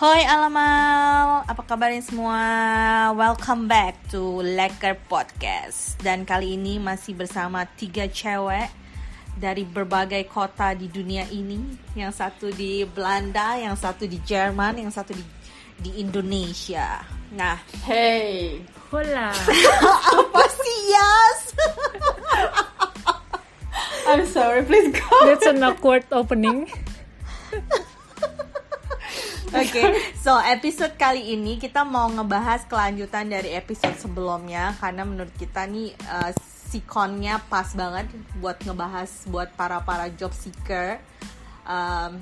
Hoi Alamal, apa kabarnya semua? Welcome back to Lekker Podcast Dan kali ini masih bersama tiga cewek dari berbagai kota di dunia ini Yang satu di Belanda, yang satu di Jerman, yang satu di, di Indonesia Nah, Hey, Hola. apa sih Yas? I'm sorry, please go. That's an awkward opening. Oke, so episode kali ini kita mau ngebahas kelanjutan dari episode sebelumnya karena menurut kita nih uh, sikonnya pas banget buat ngebahas buat para para job seeker um,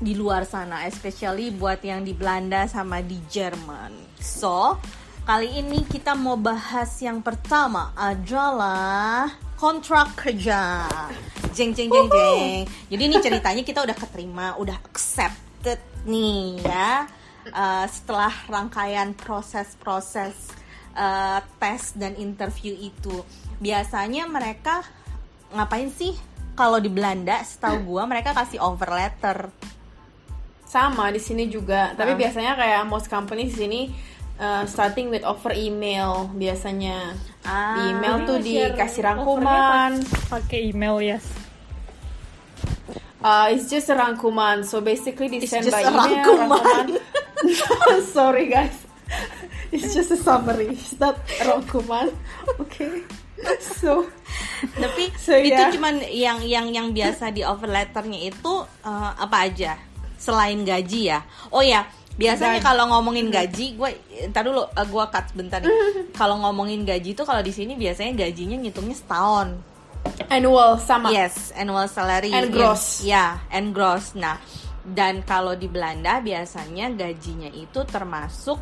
di luar sana, especially buat yang di Belanda sama di Jerman. So kali ini kita mau bahas yang pertama adalah kontrak kerja. Jeng jeng jeng jeng. Jadi ini ceritanya kita udah keterima, udah accepted nih ya uh, setelah rangkaian proses-proses uh, tes dan interview itu biasanya mereka ngapain sih kalau di Belanda setahu gua mereka kasih over letter Sama di sini juga, Ah. tapi biasanya kayak most company di sini uh, starting with offer email biasanya. Ah, di email tuh dikasih rangkuman. Pakai email yes. Uh, it's just a rangkuman. So basically they It's send just by a email. rangkuman. Sorry guys. It's just a summary. It's not rangkuman. Okay. So tapi So, itu ya. cuman yang yang yang biasa di over letternya itu uh, apa aja selain gaji ya oh ya biasanya kalau ngomongin gaji gue ntar dulu uh, gue cut bentar nih kalau ngomongin gaji itu kalau di sini biasanya gajinya ngitungnya setahun annual sama. Yes, annual salary. And gross. Ya, and gross. Nah, dan kalau di Belanda biasanya gajinya itu termasuk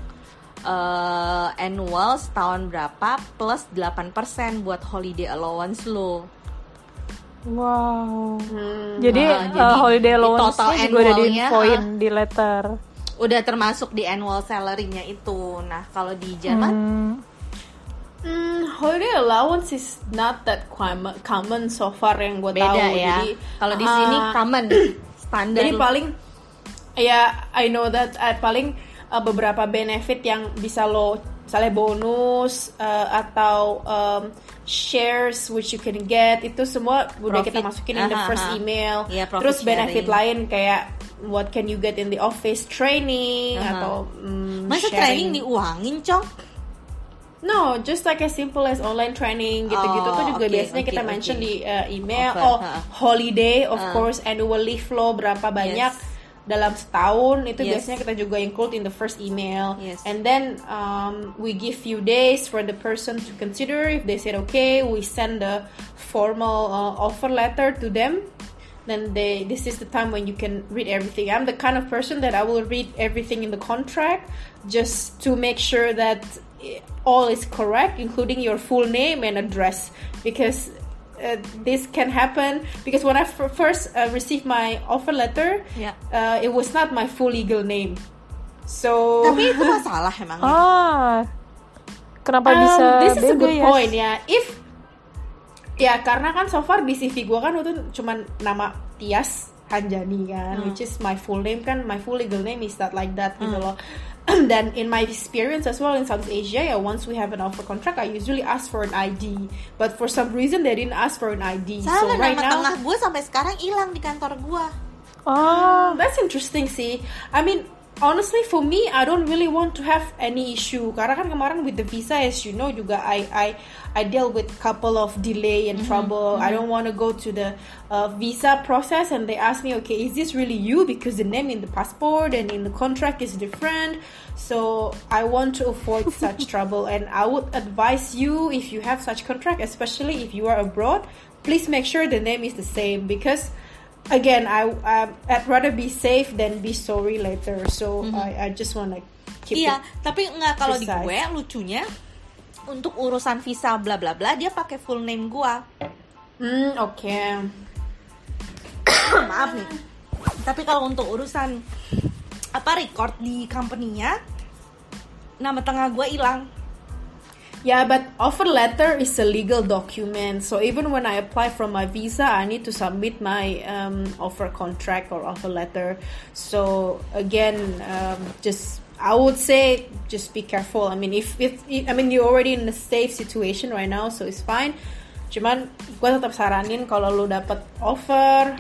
eh, annual setahun berapa plus 8% buat holiday allowance lo. Wow. Hmm. Jadi, uh, jadi holiday di allowance total juga udah annualnya, diinfoin ah. di letter. Udah termasuk di annual salary-nya itu. Nah, kalau di Jerman Hmm. Holiday allowance is not that common, so far yang gue tahu. ya. Jadi, Kalau di sini common standar. Jadi paling ya I know that uh, paling uh, beberapa benefit yang bisa lo misalnya bonus uh, atau um, shares which you can get itu semua udah kita Profit. masukin in the Aha, first aha. email. Profit Terus benefit sharing. lain kayak what can you get in the office training Aha. atau mm, Masa sharing. training diuangin, Cong? No, just like as simple as online training gitu-gitu Oh, tuh juga oke, biasanya oke, kita oke. mention di uh, email. Offer, oh, ha. holiday of Ah. course annual leave lo berapa banyak Yes. dalam setahun itu Yes. biasanya kita juga include in the first email. Yes. And then um, we give few days for the person to consider. If they said okay, we send the formal uh, offer letter to them. Then they this is the time when you can read everything. I'm the kind of person that I will read everything in the contract just to make sure that all is correct, including your full name and address, because uh, this can happen. Because when I f- first uh, received my offer letter, Ya. uh, it was not my full legal name. So Tapi itu masalah emang. Ah. Kenapa Um, bisa this is a good ya? point ya. If ya karena kan so far di CV gue kan itu cuman nama Tias Hanjani kan, which is my full name kan, my full legal name is not like that gitu loh. Dan in my experience as well in South Asia, ya once we have an offer contract, I usually ask for an ID. But for some reason they didn't ask for an ID. Sama so right nama now, tengah gue sampai sekarang hilang di kantor gue. Ah. That's interesting sih. I mean, honestly for me, I don't really want to have any issue. Karena kan kemarin with the visa, as you know, juga I I I deal with couple of delay and trouble. I don't want to go to the uh, visa process and they ask me, okay, is this really you? Because the name in the passport and in the contract is different. So I want to avoid such trouble, and I would advise you if you have such contract, especially if you are abroad, please make sure the name is the same because again I um, I'd rather be safe than be sorry later. So I, I just want to keep Iya, it. tapi nggak kalau di gue lucunya untuk urusan visa bla bla bla dia pakai full name gue. Hmm, okay. Maaf nih. Tapi kalau untuk urusan apa record di company-nya nama tengah gue hilang. Yeah, but offer letter is a legal document. So even when I apply for my visa, I need to submit my um, offer contract or offer letter. So again, um, just I would say just be careful. I mean, if, if I mean you're already in a safe situation right now, so it's fine. Cuman gue tetap saranin kalau lu dapat offer,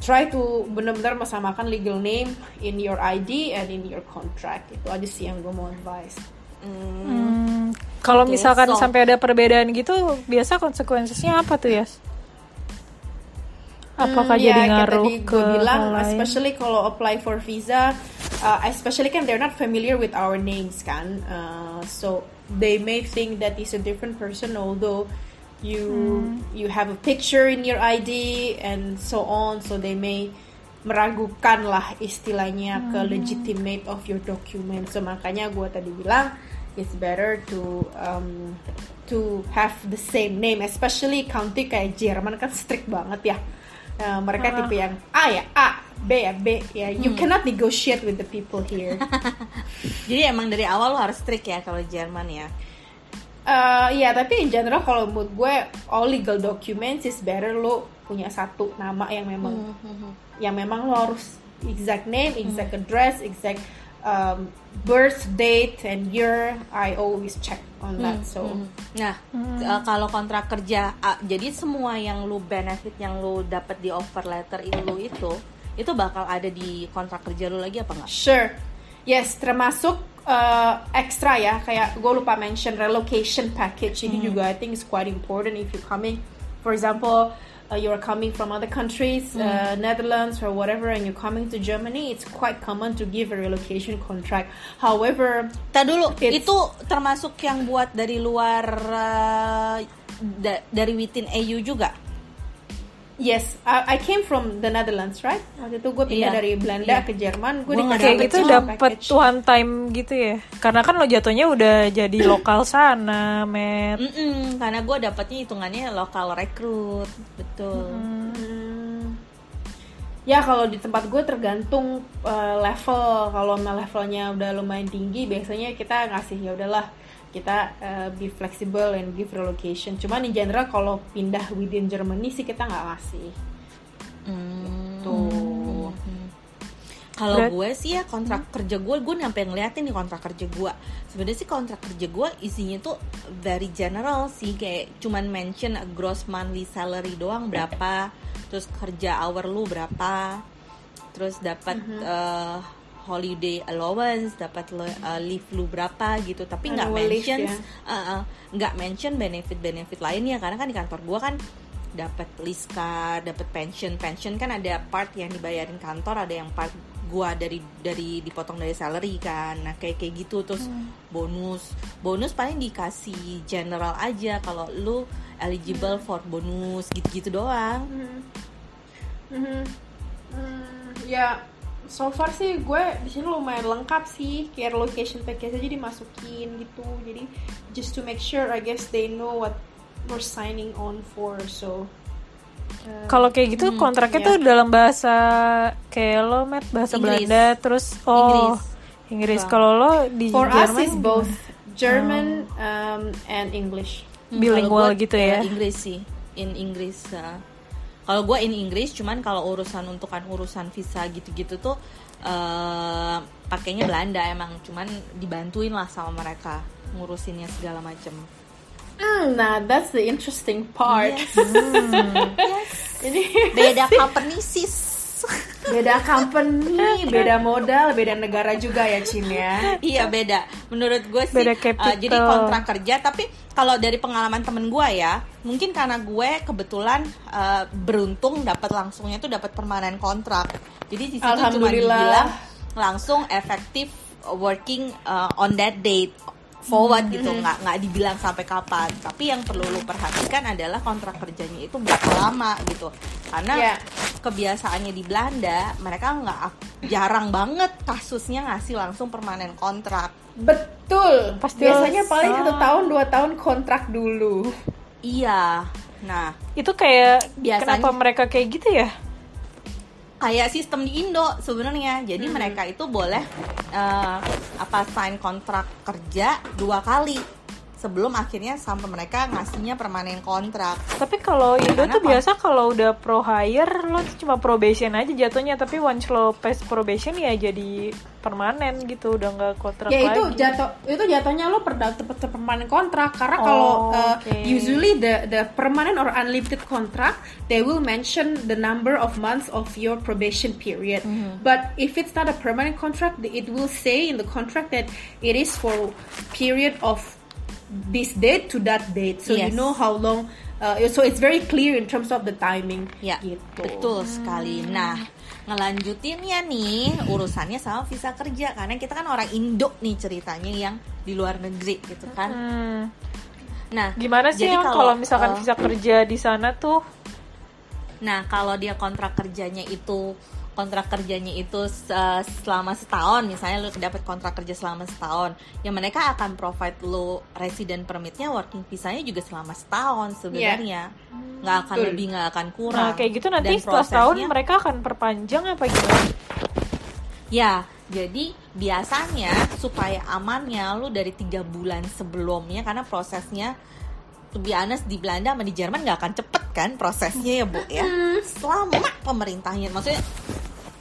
try to benar-benar mesamakan legal name in your ID and in your contract. Itu aja sih yang gue mau advice. Hmm, kalau misalkan so- sampai ada perbedaan gitu, biasa konsekuensinya apa tuh ya? Apakah Hmm, jadi ya, ngaruh tadi ke bilang, hal lain? especially kalau apply for visa, uh, especially kan they're not familiar with our names kan, uh, so they may think that he's a different person, although you Hmm. you have a picture in your ID and so on, so they may meragukan lah istilahnya ke Hmm. legitimate of your document. So makanya gue tadi bilang it's better to um, to have the same name, especially county kayak Jerman kan strict banget ya. Uh, mereka Ah. tipe yang A ya A, B ya B ya. You cannot negotiate with the people here. Jadi emang dari awal lo harus strict ya kalau Jerman ya. Uh, ya tapi in general kalau menurut gue all legal documents is better lo punya satu nama yang memang yang memang lo harus exact name, exact address, exact um, birth date and year. I always check on that. So Nah, eh, kalau kontrak kerja, ah, jadi semua yang lu benefit yang lu dapat di offer letter lu itu, itu bakal ada di kontrak kerja lu lagi apa enggak? Sure. Yes, termasuk uh, extra ya. Kayak gue lupa mention relocation package ini juga I think is quite important if you're coming. For example, uh, you're coming from other countries, uh, Netherlands or whatever, and you're coming to Germany. It's quite common to give a relocation contract. However, Tadi dulu, itu termasuk yang buat dari luar eh, da- dari within EU juga. Yes, I, I came from the Netherlands, right? Waktu itu gue pindah Iya. dari Belanda Iya. ke Jerman. Gue Gua nggak Kayak dapet gitu dapat one time gitu ya. Karena kan lo jatuhnya udah jadi lokal sana, Met. Mm-mm, karena gue dapatnya hitungannya lokal rekrut, betul. Hmm. Ya kalau di tempat gue tergantung uh, level. Kalau levelnya udah lumayan tinggi, biasanya kita ngasih ya udahlah kita uh, be flexible and give relocation. Cuman in general kalau pindah within Germany sih kita nggak ngasih. Hmm. Tuh. Kalau Berat- gue sih ya kontrak kerja gue, gue nyampe ngeliatin nih kontrak kerja gue. Sebenarnya sih kontrak kerja gue isinya tuh very general sih, kayak cuman mention a gross monthly salary doang berapa, terus kerja hour lu berapa, terus dapat eh, holiday allowance, dapat le- eh, leave lu berapa gitu. Tapi nggak mention, ya. eh, nggak mention benefit-benefit lainnya karena kan di kantor gue kan dapat list card, dapat pension. Pension kan ada part yang dibayarin kantor, ada yang part gua dari dari dipotong dari salary kan. Nah, kayak kayak gitu terus bonus. Bonus paling dikasih general aja kalau lu eligible for bonus gitu-gitu doang. Mhm. Hmm, ya so far sih gue di sini lumayan lengkap sih kayak relocation package aja dimasukin gitu jadi just to make sure I guess they know what we're signing on for so uh, Kalau kayak gitu kontraknya iya. tuh dalam bahasa kayak lo, Met, bahasa Inggris. Belanda, terus oh Inggris. Inggris. Bang. Kalau lo di for us Jerman is both German um, and English Hmm, Bilingual gua, gitu ya? Inggris sih, in Inggris. nah. Kalau gue in Inggris, cuman kalau urusan untukan urusan visa gitu-gitu tuh eh pakainya Belanda emang, cuman dibantuin lah sama mereka ngurusinnya segala macem. Hmm, nah that's the interesting part Yes. Hmm. ini Beda company sis. Beda company beda modal beda negara juga ya Cin ya iya beda. Menurut gue sih Beda eh, capital. jadi kontrak kerja tapi kalau dari pengalaman temen gue ya, mungkin karena gue kebetulan eh, beruntung dapat langsungnya tuh dapat permanen kontrak. Jadi di situ cuma dibilang langsung efektif working uh, on that date forward gitu nggak nggak dibilang sampai kapan. Tapi yang perlu lu perhatikan adalah kontrak kerjanya itu berapa lama gitu. Karena Ya. kebiasaannya di Belanda mereka nggak jarang banget kasusnya ngasih langsung permanen kontrak. Betul. Pasti biasanya paling satu tahun dua tahun kontrak dulu. Iya. Nah. Itu kayak Biasanya- kenapa mereka kayak gitu ya? Kayak sistem di Indo sebenarnya jadi Hmm. mereka itu boleh eh, apa sign kontrak kerja dua kali sebelum akhirnya sampai mereka ngasihnya permanen kontrak Tapi kalau Indo tuh biasa kalau udah pro hire lo tuh cuma probation aja jatuhnya tapi once lo pass probation ya jadi permanen gitu udah nggak kontrak ya itu lagi. jatuh itu jatuhnya lo per per- permanen kontrak karena Oh, kalau uh, oke. usually the the permanent or unlimited contract they will mention the number of months of your probation period Mm-hmm. but if it's not a permanent contract it will say in the contract that it is for period of this date to that date so you Yes. know how long uh, so it's very clear in terms of the timing Ya, gitu betul sekali. Nah, ngelanjutinnya nih urusannya sama visa kerja karena kita kan orang Indo nih ceritanya yang di luar negeri gitu kan. Hmm. Nah, Gimana sih jadi yang kalau misalkan eh, visa kerja di sana tuh Nah, kalau dia kontrak kerjanya itu kontrak kerjanya itu se- selama setahun, misalnya lu dapat kontrak kerja selama setahun, ya mereka akan provide lu resident permitnya, working visanya juga selama setahun sebenarnya, nggak akan Betul. lebih nggak akan kurang. Nah, kayak gitu nanti Dan setelah setahun mereka akan perpanjang apa gimana? Ya, jadi biasanya supaya amannya lu dari tiga bulan sebelumnya karena prosesnya to be honest di Belanda sama di Jerman nggak akan cepet kan prosesnya ya bu ya selama pemerintahnya maksudnya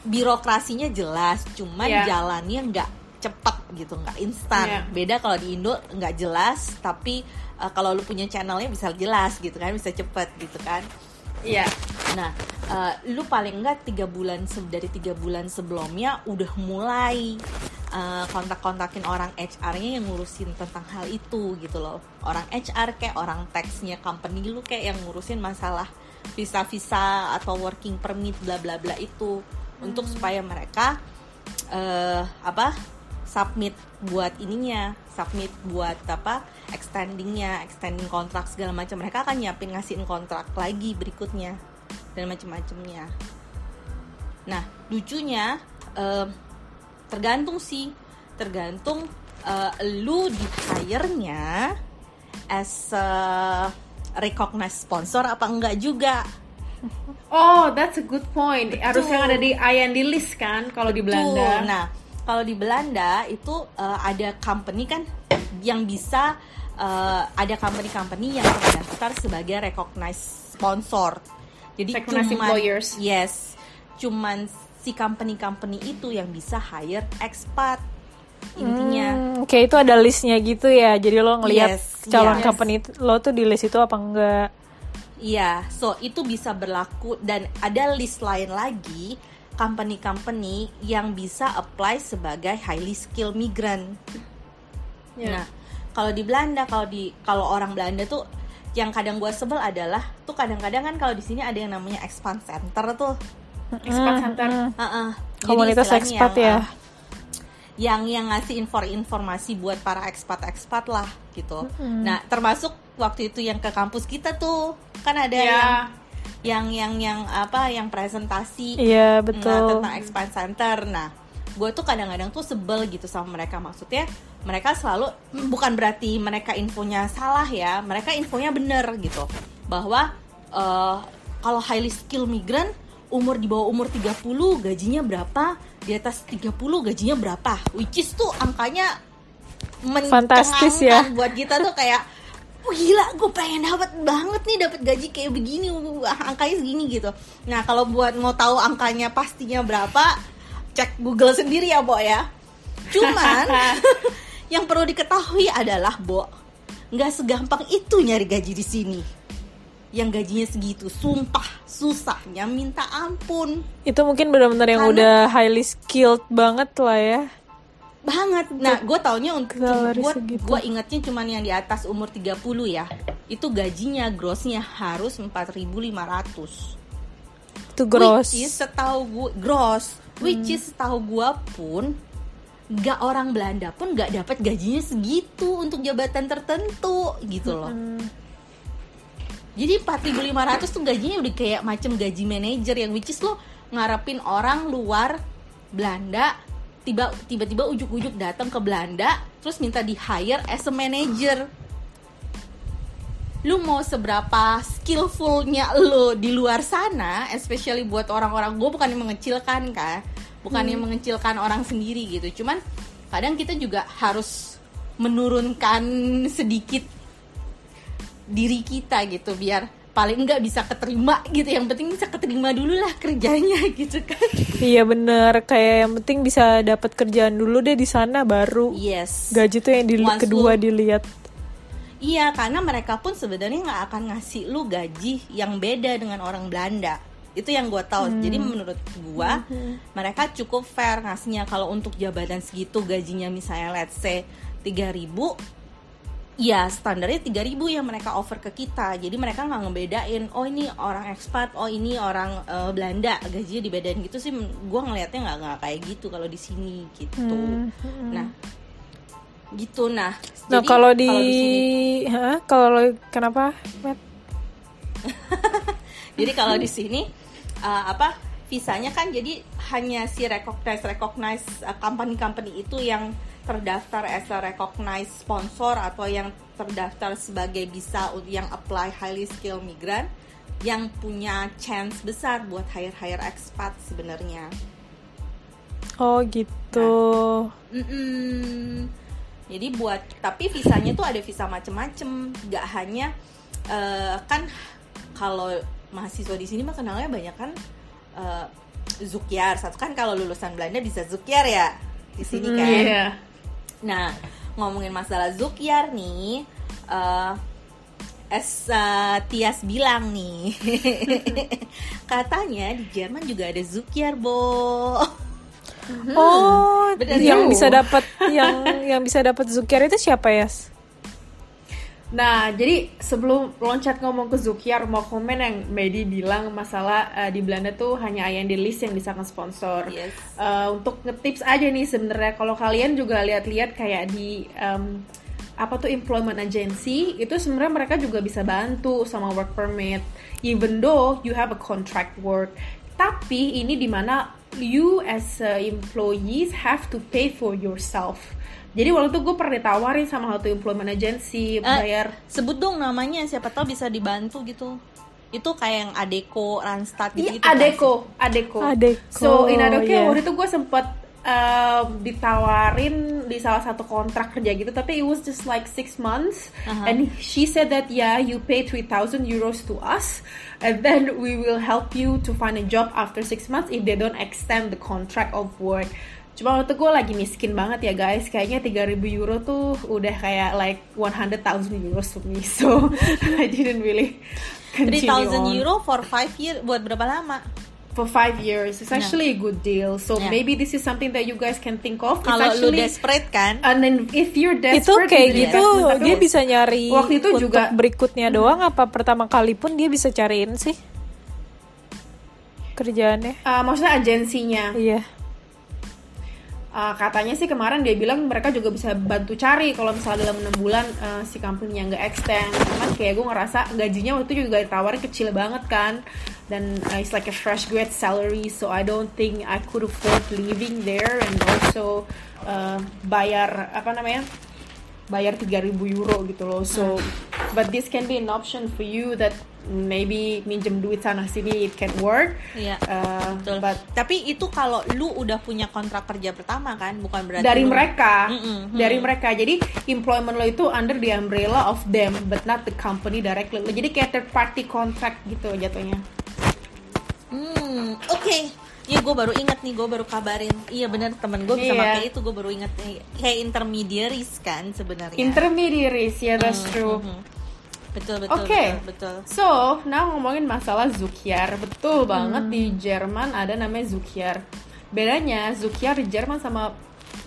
birokrasinya jelas cuman Ya. jalannya nggak cepet gitu nggak instan Ya. beda kalau di Indo nggak jelas tapi eh, kalau lu punya channelnya bisa jelas gitu kan bisa cepet gitu kan Iya. Nah, eh, lu paling enggak tiga bulan dari tiga bulan sebelumnya udah mulai eh, kontak-kontakin orang HR-nya yang ngurusin tentang hal itu gitu loh. Orang HR kayak orang taxnya company lu kayak yang ngurusin masalah visa-visa atau working permit bla bla bla itu. Untuk supaya mereka eh apa submit buat ininya submit buat apa extendingnya extending kontrak segala macam. Mereka akan nyiapin ngasihin kontrak lagi berikutnya dan macam-macamnya. Nah lucunya em, tergantung sih tergantung eh, lu di hire-nya as a recognized sponsor apa enggak juga Oh, that's a good point. Harus Betul. yang ada di IND list kan kalau di. Belanda. Nah, kalau di Belanda itu eh, ada company kan yang bisa eh, ada company-company yang terdaftar sebagai recognized sponsor. Jadi Recognized employers. Yes. Cuman si company-company itu yang bisa hire expat intinya. Hmm, kayak itu ada listnya gitu ya. Jadi lo ngelihat Yes, calon yes. company itu- lo tuh di list itu apa enggak? Iya, so itu bisa berlaku dan ada list lain lagi company-company yang bisa apply sebagai highly skilled migrant. Ya. Nah, kalau di Belanda, kalau di kalau orang Belanda tuh yang kadang gue sebel adalah tuh kadang-kadang kan kalau di sini ada yang namanya expat center tuh. Expat center. Heeh. Jadi Komunitas expat yang, ya. eh, yang yang ngasih info informasi buat para expat-expat lah gitu. Nah, termasuk waktu itu yang ke kampus kita tuh kan ada Ya. yang yang yang yang apa yang presentasi Iya Nah, betul. tentang expand center. Nah, gue tuh kadang-kadang tuh sebel gitu sama mereka. Maksudnya mereka selalu bukan berarti mereka infonya salah ya. Mereka infonya bener gitu. Bahwa eh, kalau highly skill migran umur di bawah umur 30 gajinya berapa? Di atas 30 gajinya berapa? Which is tuh angkanya Fantastis ya. buat kita tuh kayak Wah gila, gue pengen dapat banget nih dapat gaji kayak begini, angkanya segini gitu. Nah kalau buat mau tahu angkanya pastinya berapa, cek Google sendiri ya, Bo ya. Cuman yang perlu diketahui adalah, Bo, nggak segampang itu nyari gaji di sini. Yang gajinya segitu, sumpah susahnya minta ampun Itu mungkin benar-benar yang Karena- udah highly skilled banget lah ya. banget. Nah, gue taunya untuk gue gue ingetnya cuman yang di atas umur 30 ya. Itu gajinya grossnya harus 4.500. Itu gross. Which is setahu gue gross. Which is setahu gue pun nggak orang Belanda pun nggak dapat gajinya segitu untuk jabatan tertentu gitu loh. Jadi 4.500 tuh gajinya udah kayak macam gaji manajer yang which is lo ngarepin orang luar Belanda tiba tiba-tiba ujuk-ujuk datang ke Belanda terus minta di hire as a manager lu mau seberapa skillfulnya lu di luar sana, especially buat orang-orang gue bukan yang mengecilkan kan, bukan yang mengecilkan orang sendiri gitu. Cuman kadang kita juga harus menurunkan sedikit diri kita gitu biar paling nggak bisa keterima gitu yang penting bisa keterima dulu lah kerjanya gitu kan Iya bener, kayak yang penting bisa dapat kerjaan dulu deh di sana baru yes gaji tuh yang di Once kedua lu- dilihat. Iya, karena mereka pun sebenarnya nggak akan ngasih lu gaji yang beda dengan orang Belanda. Itu yang gue tahu. Jadi menurut gue, mereka cukup fair ngasihnya. Kalau untuk jabatan segitu gajinya misalnya let's say 3000 Ya standarnya 3000 yang mereka offer ke kita. Jadi mereka nggak ngebedain Oh ini orang ekspat, oh ini orang eh, Belanda. Gajinya dibedain gitu sih Gue ngelihatnya nggak nggak kayak gitu kalau di sini gitu. Nah gitu. Nah Nah Jadi, kalau di, kalau kenapa? Matt? Jadi kalau di sini uh, apa visanya kan jadi hanya si recognize recognize uh, company-company itu yang terdaftar as a recognized sponsor atau yang terdaftar sebagai bisa yang apply highly skilled migran yang punya chance besar buat hire hire expat sebenarnya. Oh gitu. Mm-mm. Jadi buat tapi visanya tuh ada visa macem-macem, nggak hanya eh, kan kalau mahasiswa di sini mah kenalnya banyak kan eh, Zukyar. Satu kan kalau lulusan Belanda bisa Zukyar ya di sini kan. Iya. Nah ngomongin masalah Zukyar nih, eh as eh, Tias bilang nih, katanya di Jerman juga ada Zukyar, Bo. Oh, Bener yang ya? bisa dapat yang yang bisa dapat Zukiar itu siapa ya? Nah, jadi sebelum loncat ngomong ke Zukiar, mau komen yang Medi bilang masalah eh, di Belanda tuh hanya IND list yang bisa nge-sponsor. Yes. Eh, untuk ngetips aja nih sebenarnya kalau kalian juga lihat-lihat kayak di em, apa tuh employment agency itu sebenarnya mereka juga bisa bantu sama work permit even though you have a contract work tapi ini di mana you as a employees have to pay for yourself jadi waktu itu gue pernah ditawarin sama satu employment agency Eh, bayar sebut dong namanya siapa tahu bisa dibantu gitu itu kayak yang Adeko Randstad gitu, Iya, Adeko, Adeko. Adeko, So, in Adeko iya. waktu itu gue sempet um, ditawarin di salah satu kontrak kerja gitu, tapi it was just like six months. Uh-huh. And she said that yeah, you pay 3,000 euros to us, and then we will help you to find a job after six months if they don't extend the contract of work. Cuma waktu gue lagi miskin banget ya guys, kayaknya 3000 euro tuh udah kayak like 100,000 euros for me, so I didn't really continue 3000 on euro for 5 year buat berapa lama? for five years. It's actually a good deal. So Yeah. maybe this is something that you guys can think of. Kalau lu actually- desperate kan? and then if you're Itu desperate, kayak it's gitu tapi dia bisa nyari waktu itu untuk juga- berikutnya doang apa pertama kali pun dia bisa cariin sih kerjaannya. Uh, maksudnya agensinya. Iya. Uh, katanya sih kemarin dia bilang mereka juga bisa bantu cari kalau misalnya dalam enam bulan uh, si company-nya nggak extend. Cuman kayak gue ngerasa gajinya waktu itu juga ditawarin kecil banget kan. Dan uh, it's like a fresh grad salary, so I don't think I could afford living there and also uh, bayar apa namanya bayar 3000 euro gitu loh. So, but this can be an option for you that maybe minjem duit sana sini it can work. Iya. Uh, Betul. but Tapi itu kalau lu udah punya kontrak kerja pertama kan, bukan berarti dari lu- mereka Mm-mm, dari mereka jadi employment lo itu under the umbrella of them but not the company directly jadi kayak third party contract gitu jatuhnya Hmm, oke. Iya, gue baru ingat nih, gue baru kabarin. Iya bener temen gue bisa Iya. pakai itu, gue baru ingat nih. Kayak intermediaries kan sebenarnya. intermediaries ya that's true Mhm. Betul betul Oke. betul betul. So, nah ngomongin masalah Zukiar, betul banget di Jerman ada namanya Zukiar. Bedanya Zukiar di Jerman sama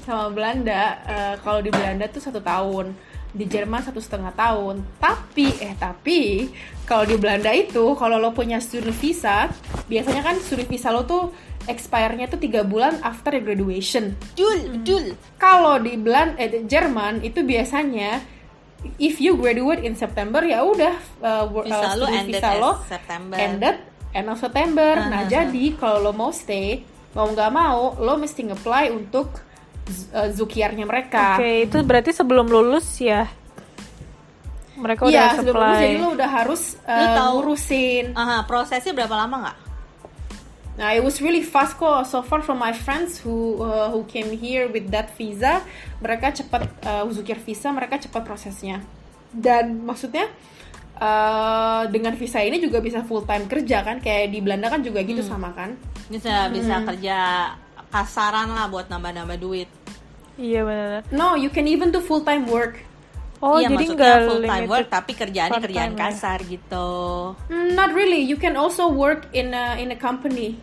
sama Belanda, eh, kalau di Belanda tuh satu tahun, di Jerman satu setengah tahun. Tapi eh tapi kalau di Belanda itu kalau lo punya student visa, biasanya kan student visa lo tuh expire-nya tuh tiga bulan after graduation. Betul betul. Kalau di Belan eh di Jerman itu biasanya if you graduate in September ya udah uh, Visa uh, student ended visa lo September. ended end of September. Ah, nah ah, jadi kalau lo mau stay mau nggak mau lo mesti nge-apply untuk uh, zukiarnya mereka. Oke, itu berarti sebelum lulus ya. Mereka udah Iya sebelum lulus jadi lo udah harus uh, Lu tahu- ngurusin. Aha, prosesnya berapa lama nggak? Nah, it was really fast kok. So far from my friends who uh, who came here with that visa, mereka cepat uh, Zukir visa, mereka cepat prosesnya. Dan maksudnya uh, dengan visa ini juga bisa full time kerja kan? Kayak di Belanda kan juga gitu sama kan? Bisa bisa Hmm. kerja kasaran lah buat nambah-nambah duit. Iya benar. No, you can even do full time work. Oh iya, jadi maksudnya full time limited. work tapi kerjaannya kerjaan ya? kasar gitu. Mm, not really. You can also work in a in a company.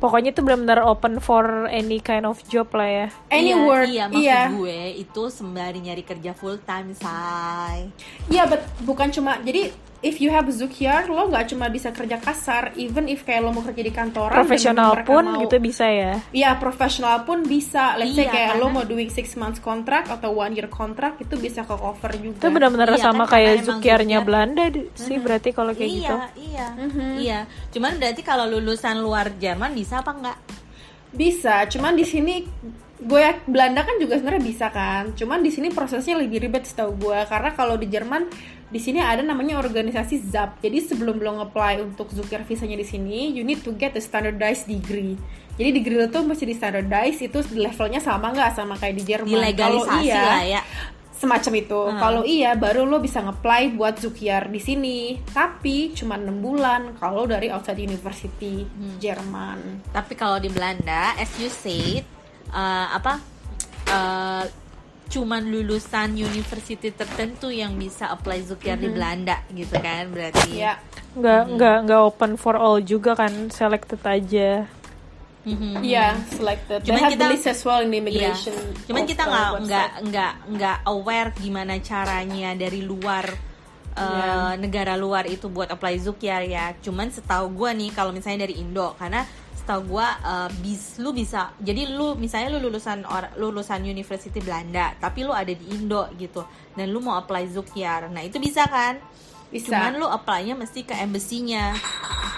Pokoknya itu benar-benar open for any kind of job lah ya. Any iya, work. Iya, maksud Iya. gue itu sembari nyari kerja full time, say. Iya, but bukan cuma jadi if you have Zukiar, lo nggak cuma bisa kerja kasar, even if kayak lo mau kerja di kantoran. Profesional pun mau- gitu bisa ya. Iya, profesional pun bisa. Let's say Iya, kayak lo karena- mau doing six months contract atau one year contract itu bisa ke cover juga. Itu benar-benar Iya, sama kan, kayak Zukiarnya Zukiar- Belanda sih berarti kalau kayak iya, gitu. iya, Mhm. iya. Cuman berarti kalau lulusan luar Jerman bisa apa enggak? Bisa, cuman di sini gue Belanda kan juga sebenarnya bisa kan. Cuman di sini prosesnya lebih ribet setahu gue karena kalau di Jerman di sini ada namanya organisasi ZAP. Jadi sebelum lo nge-apply untuk Zukiar visanya di sini, you need to get a standardized degree. Jadi degree lo tuh mesti di standardize itu levelnya sama nggak sama kayak di Jerman. Kalau Dilegalisasi iya, lah ya. semacam itu. Hmm. Kalau iya baru lo bisa nge-apply buat Zukiar di sini. Tapi cuma 6 bulan kalau dari outside university Hmm. Jerman. Tapi kalau di Belanda, as you said, uh, apa? uh, cuman lulusan university tertentu yang bisa apply Zukiar di Belanda gitu kan berarti. Ya. Nggak nggak nggak open for all juga kan, selected aja. Mhm. Iya, selected. They Cuman kita- the list as well in the immigration. Cuman of kita nggak nggak nggak nggak aware gimana caranya dari luar uh, Iya. negara luar itu buat apply Zukyar ya. Cuman setahu gua nih kalau misalnya dari Indo karena setahu gua uh, bis lu bisa jadi lu misalnya lu lulusan or, lulusan University Belanda tapi lu ada di Indo gitu dan lu mau apply Zukyar. Nah, itu bisa kan? Bisa. Cuman lu apply-nya mesti ke embassy-nya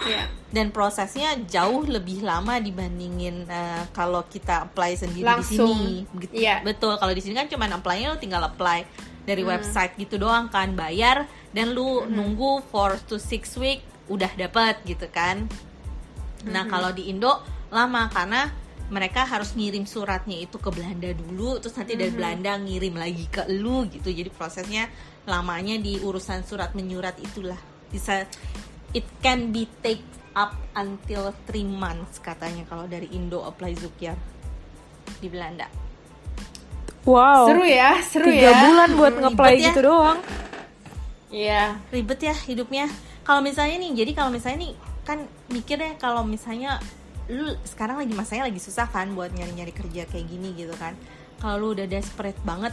Iya. dan prosesnya jauh lebih lama dibandingin eh, kalau kita apply sendiri Langsung. di sini. Iya. Betul. Kalau di sini kan cuma apply-nya lo tinggal apply dari Hmm. website gitu doang kan, bayar dan lu nunggu 4 to 6 week udah dapat gitu kan. Hmm. Nah, kalau di Indo lama karena mereka harus ngirim suratnya itu ke Belanda dulu, terus nanti Hmm. dari Belanda ngirim lagi ke lu gitu. Jadi prosesnya lamanya di urusan surat menyurat itulah. Bisa it can be take up until 3 months katanya kalau dari Indo apply Zukyar di Belanda. Wow. Seru ya, seru Tiga ya. bulan buat Hmm, nge-apply ribet ya. gitu doang. Iya. Ribet ya hidupnya. Kalau misalnya nih, jadi kalau misalnya nih kan mikir deh kalau misalnya lu sekarang lagi masanya lagi susah kan buat nyari-nyari kerja kayak gini gitu kan. Kalau lu udah desperate banget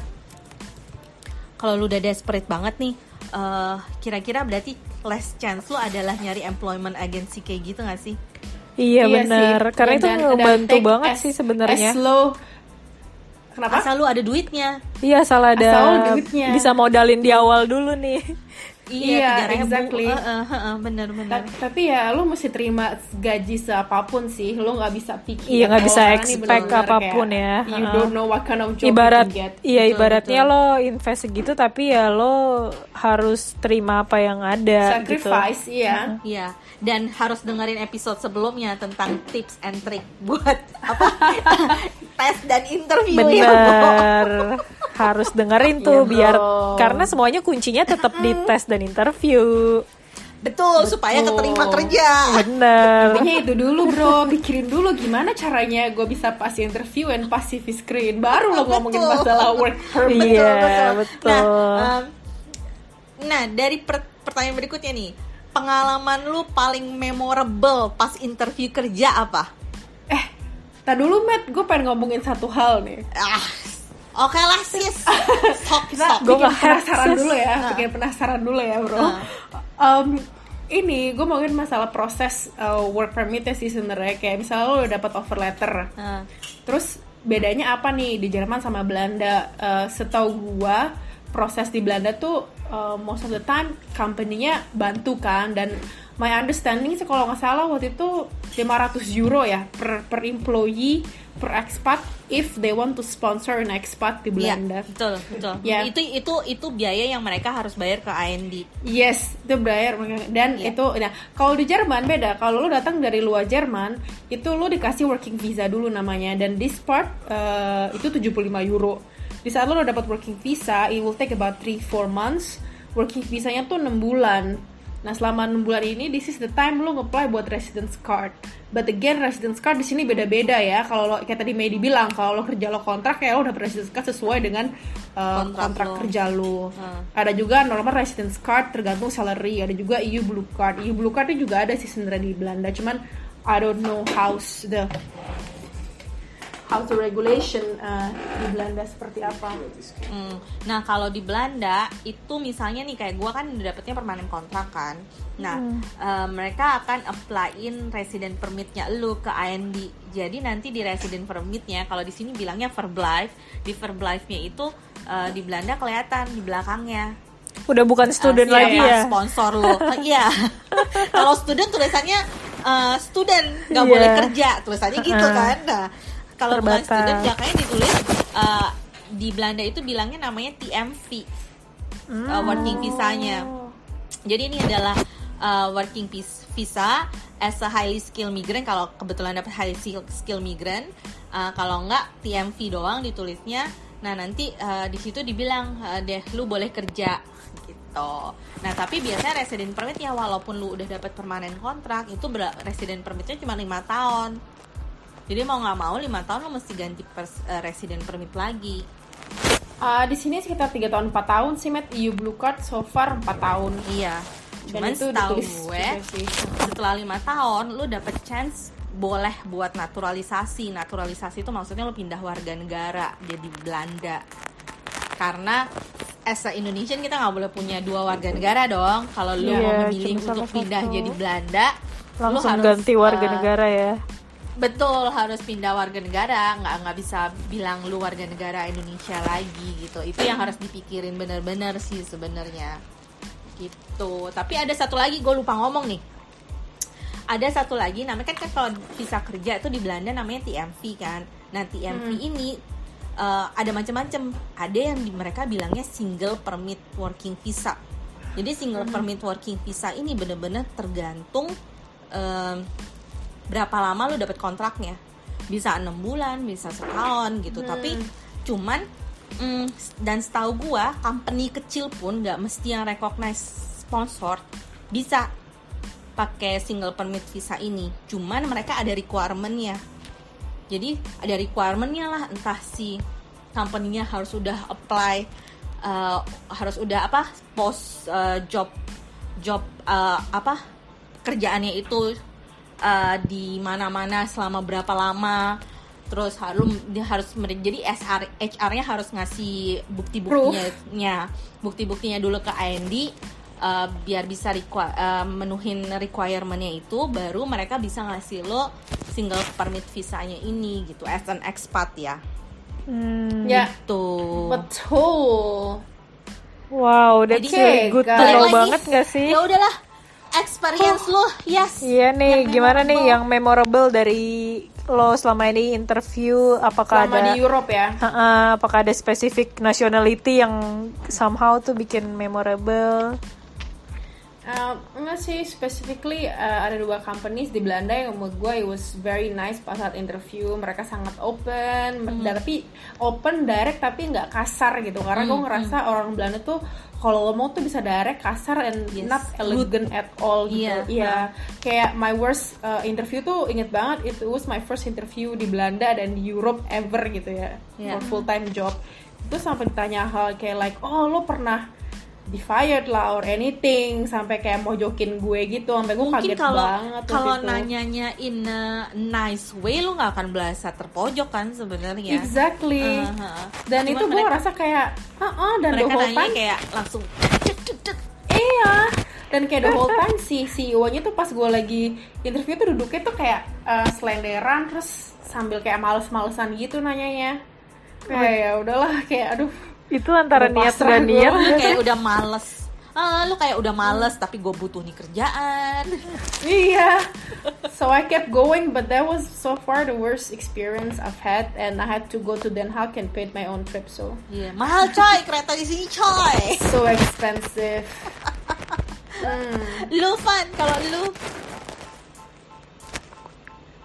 kalau lu udah desperate banget nih eh, kira-kira berarti less chance lu adalah nyari employment agency kayak gitu gak sih? Iya, Iya benar. sih. Karena Dan- itu take banget as- sih sebenarnya. As low. Kenapa? Asal lu ada duitnya. Iya, salah ada Asal duitnya. bisa modalin di awal dulu nih. Iya, 3.000. exactly. Eh, eh, eh, eh, bener-bener. Ta- Tapi ya lu mesti terima gaji seapapun sih. Lu nggak bisa pikir. Iya, nggak bisa expect bener-bener apa pun kayak, ya. You don't know what kind of job Ibarat you can get. iya Betul, ibaratnya betul. lo invest segitu tapi ya lo harus terima apa yang ada gitu. Sacrifice, iya. Iya, dan harus dengerin episode sebelumnya tentang tips and trick buat apa tes dan interview ya, Bo. Bener. harus dengerin tuh Iya, biar bro. karena semuanya kuncinya tetap di tes dan interview. Betul, supaya keterima kerja. Bener. Intinya itu dulu bro, pikirin dulu gimana caranya gue bisa pas interview and pas CV screen Baru lo ngomongin Betul. masalah work permit Iya, betul. Nah, em, nah dari per- pertanyaan berikutnya nih, pengalaman lu paling memorable pas interview kerja apa? Eh, tak dulu Matt, gue pengen ngomongin satu hal nih Ah, oke lah sis. Sok, sok. Nge-hack, penasaran dulu ya, bikin penasaran dulu ya bro Nah. Em, Ini gue ngomongin masalah proses uh, work permitnya sih sebenarnya Kayak misalnya lo udah dapat offer letter Nah, Terus bedanya apa nih di Jerman sama Belanda? Eh, setahu gua proses di Belanda tuh eh, most of the time company-nya bantu kan dan my understanding sih kalau nggak salah waktu itu 500 euro ya per per employee per expat if they want to sponsor an expat di Iya, Belanda. betul, betul. Ya. Itu itu itu biaya yang mereka harus bayar ke AND. Yes, itu bayar dan Iya. itu nah kalau di Jerman beda. Kalau lu datang dari luar Jerman, itu lu dikasih working visa dulu namanya dan this part eh, itu 75 euro. Di saat lu udah dapat working visa, it will take about 3-4 months. Working visanya tuh 6 bulan. Nah, selama 6 bulan ini this is the time lu nge-apply buat residence card. But again, residence card di sini beda-beda ya. Kalau lo kayak tadi Mei bilang, kalau lo kerja lo kontrak ya lo dapet residence card sesuai dengan eh, Kontrak kontrak lo. kerja lu. Hmm. Ada juga normal residence card tergantung salary. Ada juga EU blue card. EU blue card itu juga ada sih sebenarnya di Belanda. Cuman I don't know how's the how the regulation uh, di Belanda seperti apa. Hmm. Nah kalau di Belanda itu misalnya nih kayak gue kan udah dapetnya permanen kontrak kan. Nah eh, mereka akan applyin resident permitnya lu ke AND. Jadi nanti di resident permitnya kalau di sini bilangnya verblijf, di verblijfnya itu eh, di Belanda kelihatan di belakangnya. Udah bukan student Eh, lagi ya. sponsor lu. Iya. kalau student tulisannya eh, student nggak Iya. boleh kerja tulisannya gitu kan. Nah kalau bukan student makanya ditulis eh, di Belanda itu bilangnya namanya TMV uh, working visanya. Jadi ini adalah uh, working vis- visa as a highly skilled migrant kalau kebetulan dapat highly skill- skilled migrant. Uh, kalau enggak TMV doang ditulisnya. Nah, nanti uh, di situ dibilang uh, deh lu boleh kerja gitu. Nah, tapi biasanya resident permit ya walaupun lu udah dapat permanen kontrak itu resident permitnya cuma lima tahun. Jadi mau nggak mau lima tahun lu mesti ganti pers- uh, resident permit lagi. Uh, di sini sekitar 3 tahun 4 tahun sih Matt EU blue card so far 4 tahun. Iya. Dan Cuman itu setahu gue setelah lima tahun lu dapet chance boleh buat naturalisasi. Naturalisasi itu maksudnya lu pindah warga negara jadi Belanda. Karena as a Indonesian kita nggak boleh punya dua warga negara dong. Kalau lu Iya, mau memilih untuk pindah satu. jadi Belanda, lu Langsung harus, ganti warga eh, negara ya. Betul harus pindah warga negara, nggak nggak bisa bilang lu warga negara Indonesia lagi gitu. Itu yang harus dipikirin bener-bener sih sebenarnya. Gitu. Tapi ada satu lagi gue lupa ngomong nih. Ada satu lagi namanya kan, kan kalau visa kerja itu di Belanda namanya TMV kan. Nah TMV ini eh, ada macam-macam. Ada yang di mereka bilangnya single permit working visa. Jadi single permit working visa ini bener-bener tergantung em, berapa lama lu dapat kontraknya? Bisa enam bulan bisa setahun gitu. Tapi cuman mm, dan setahu gua company kecil pun nggak mesti yang recognize sponsor bisa pakai single permit visa ini. Cuman mereka ada requirementnya. Jadi ada requirementnya lah entah si company-nya harus udah apply eh, harus udah apa post eh, job job eh, apa kerjaannya itu eh, di mana-mana selama berapa lama. Terus harus dia harus mere- jadi SR HR-nya harus ngasih bukti-buktinya. Bukti-buktinya dulu ke AND eh, biar bisa requi- eh, menuhin requirement-nya itu baru mereka bisa ngasih lo single permit visanya ini gitu as an expat ya. Hmm. Ya, tuh betul. Wow, that's Jadi, really good to know banget gak sih? ya udahlah experience lo yes Iya nih, Yang gimana nih yang memorable dari lo selama ini interview? Apakah Selama ada di Europe ya. Ha-ha, apakah ada spesifik nationality yang somehow tuh bikin memorable? Uh, enggak sih, specifically uh, ada dua companies di Belanda yang menurut gue it was very nice pas saat interview. Mereka sangat open, Hmm. dan tapi open direct tapi nggak kasar gitu. Karena gue Hmm, ngerasa orang Belanda tuh kalau ngomong tuh bisa direct, kasar, and Yes. not elegant at all gitu. Iya. Iya, kayak my worst uh, interview tuh inget banget it was my first interview di Belanda dan di Europe ever gitu ya Iya. for full time job. Itu sampai ditanya hal kayak like, oh lo pernah di fired lah or anything sampai kayak mojokin gue gitu sampai gue mungkin kaget kalau banget kalau nanyanya in a nice way lu nggak akan berasa terpojok kan sebenarnya. Exactly. Uh-huh. dan Cuma itu gue mereka- ngerasa kayak ah dan the mereka whole nanya time kayak langsung cek. iya. Dan kayak the whole time si CEO-nya tuh pas gue lagi interview tuh duduknya tuh kayak eh, selenderan terus sambil kayak males-malesan gitu nanyanya. Kayak ya udahlah kayak aduh Itu antara Udah niat gua. niat. Lu kayak udah males ah lu kayak udah males tapi gue butuh nih kerjaan Yeah. So I kept going, but that was so far the worst experience I've had, and I had to go to Den Haag and paid my own trip. So Iya, mahal coy kereta di sini coy so expensive. lu Van kalau lu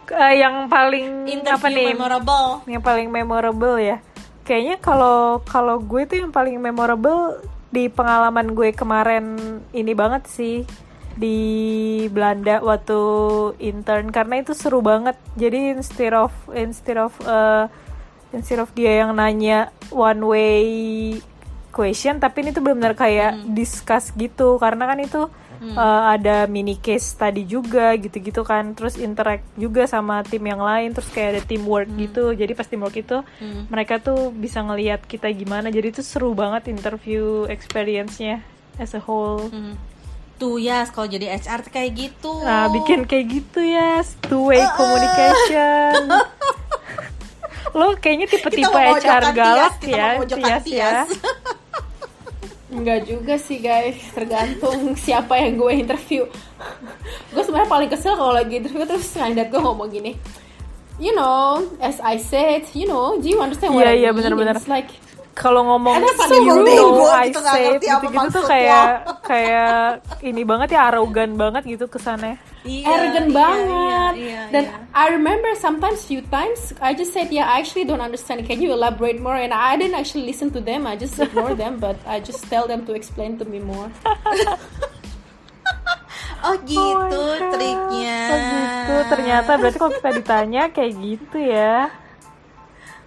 Eh, yang paling interview apa nih memorable yang paling memorable ya kayaknya kalau kalau gue tuh yang paling memorable di pengalaman gue kemarin ini banget sih di Belanda waktu intern. Karena itu seru banget. Jadi instead of instead of uh, instead of dia yang nanya one way question tapi ini tuh benar-benar kayak discuss gitu. Karena kan itu uh, ada mini case tadi juga gitu-gitu kan. Terus interact juga sama tim yang lain terus kayak ada teamwork gitu. Jadi pas teamwork itu mereka tuh bisa ngelihat kita gimana. Jadi itu seru banget interview experience-nya as a whole. Hmm. tuh ya kalau jadi HR kayak gitu. Nah bikin kayak gitu ya two way communication. Lo kayaknya tipe-tipe HR galak ya Tias. ya. Enggak juga sih guys, tergantung siapa yang gue interview. gue sebenarnya paling kesel kalau lagi interview terus kandidat gue ngomong gini. You know, as I said, you know, do you understand what Iya, I iya, mean? benar-benar. It's like kalau ngomong you know I gitu, said ngerti apa gitu-gitu tuh kayak kayak ini banget ya arogan banget gitu kesannya Iya, arrogant iya, banget. iya, iya, Dan iya. I remember sometimes few times I just said, yeah, I actually don't understand. Can you elaborate more? And I didn't actually listen to them. I just ignore them, but I just tell them to explain to me more. oh gitu Oh triknya Oh gitu ternyata berarti kalau kita ditanya kayak gitu ya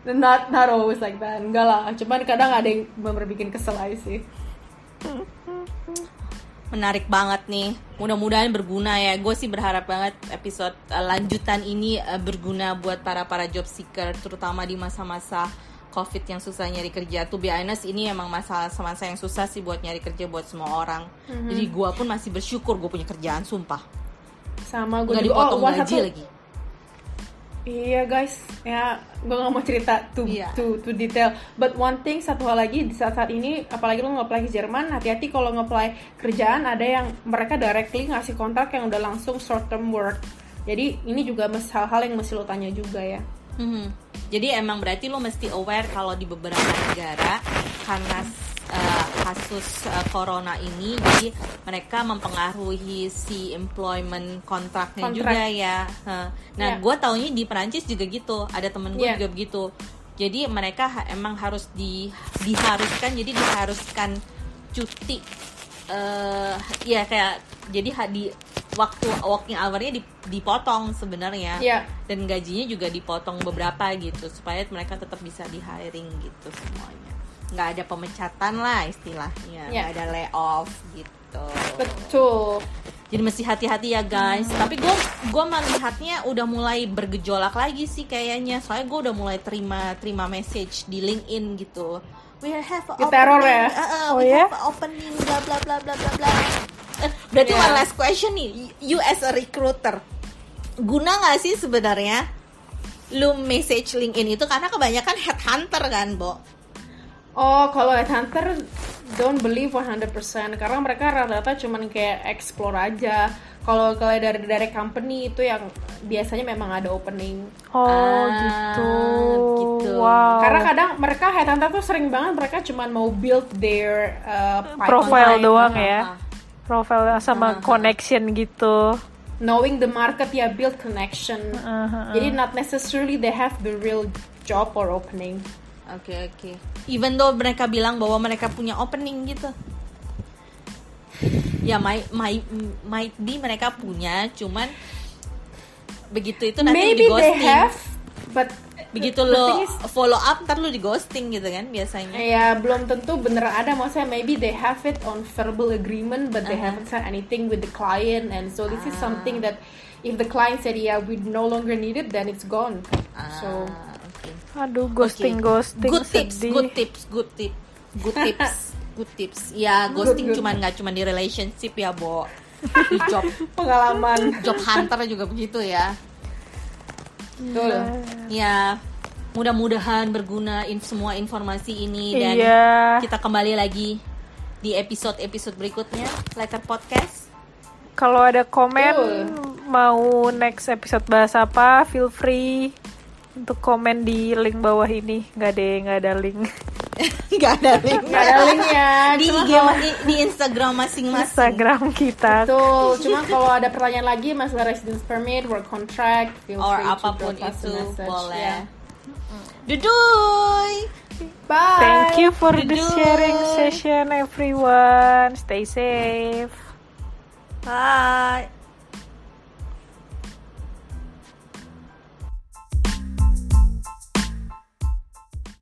Not not always like that. Enggak lah. Cuman kadang ada yang bener bikin kesel aja sih. menarik banget nih mudah-mudahan berguna ya gue sih berharap banget episode uh, lanjutan ini uh, berguna buat para para job seeker terutama di masa-masa covid yang susah nyari kerja tuh be honest ini emang masalah masa yang susah sih buat nyari kerja buat semua orang jadi gue pun masih bersyukur gue punya kerjaan sumpah Sama gue juga. dipotong one gaji satu- lagi Iya guys, ya gue gak mau cerita too, Iya. too, too detail. But one thing, satu hal lagi di saat-saat ini, apalagi lo nge-apply ke Jerman, hati-hati kalau nge-apply kerjaan ada yang mereka directly ngasih kontrak yang udah langsung short term work. Jadi ini juga hal-hal yang mesti lo tanya juga ya. Mhm. Jadi emang berarti lo mesti aware kalau di beberapa negara karena uh, kasus uh, corona ini, jadi mereka mempengaruhi si employment kontraknya Kontrak. juga ya. Nah, Iya. gue taunya di Perancis juga gitu. Ada temen gue Iya. juga begitu. Jadi mereka ha- emang harus di diharuskan, jadi diharuskan cuti. eh ya kayak jadi di waktu working hour-nya dip- dipotong sebenarnya Iya. dan gajinya juga dipotong beberapa gitu supaya mereka tetap bisa di hiring gitu semuanya nggak ada pemecatan lah istilahnya Ya. nggak ada layoff gitu Betul. jadi mesti hati-hati ya guys tapi gue gue melihatnya udah mulai bergejolak lagi sih kayaknya soalnya gue udah mulai terima terima message di LinkedIn gitu we have a Diteror opening, ya? uh, uh, Oh we ya? have a opening bla bla bla bla bla bla Eh, berarti Iya. one last question nih you as a recruiter guna nggak sih sebenarnya lu message LinkedIn itu karena kebanyakan headhunter kan Bo Oh, kalau headhunter don't believe 100% karena mereka rata-rata cuman kayak explore aja. Kalau kalau dari dari company itu yang biasanya memang ada opening. oh Ah, gitu gitu. wow Karena kadang mereka headhunter tuh sering banget mereka cuman mau build their uh, profile pipeline. doang Ah, ya ah. profile sama connection gitu Knowing the market ya build connection. Uh-huh. Jadi not necessarily they have the real job or opening. Oke oke. Even though mereka bilang bahwa mereka punya opening gitu. Ya might might might be mereka punya, cuman begitu itu nanti di Maybe they ghosting. have, but Begitu lo is- follow up ntar lo di ghosting gitu kan biasanya. Ya belum tentu bener ada maksudnya maybe they have it on verbal agreement but they Uh-huh. haven't said anything with the client and so this is Ah. something that if the client said yeah we no longer need it then it's gone. So Aduh ghosting Oke. ghosting Good tips, sedih. good tips, good tip, good tips, good tips. Ya ghosting good. cuman nggak cuman di relationship ya, Bo. Di job pengalaman. job hunter juga begitu ya. Betul. Ya, mudah-mudahan berguna in semua informasi ini dan iya kita kembali lagi di episode-episode berikutnya Letter Podcast. Kalau ada komen Betul. mau next episode bahas apa, feel free untuk komen di link bawah ini. Nggak deh, nggak ada link. Nggak ada link. Gak ada linknya. di IG kalau- di, di Instagram masing-masing. Instagram kita. Betul. Cuma kalau ada pertanyaan lagi masalah residence permit, work contract, feel Or free apa pun itu message. boleh. Yeah. Duduy. Bye. Thank you for the sharing session everyone. Stay safe. Bye.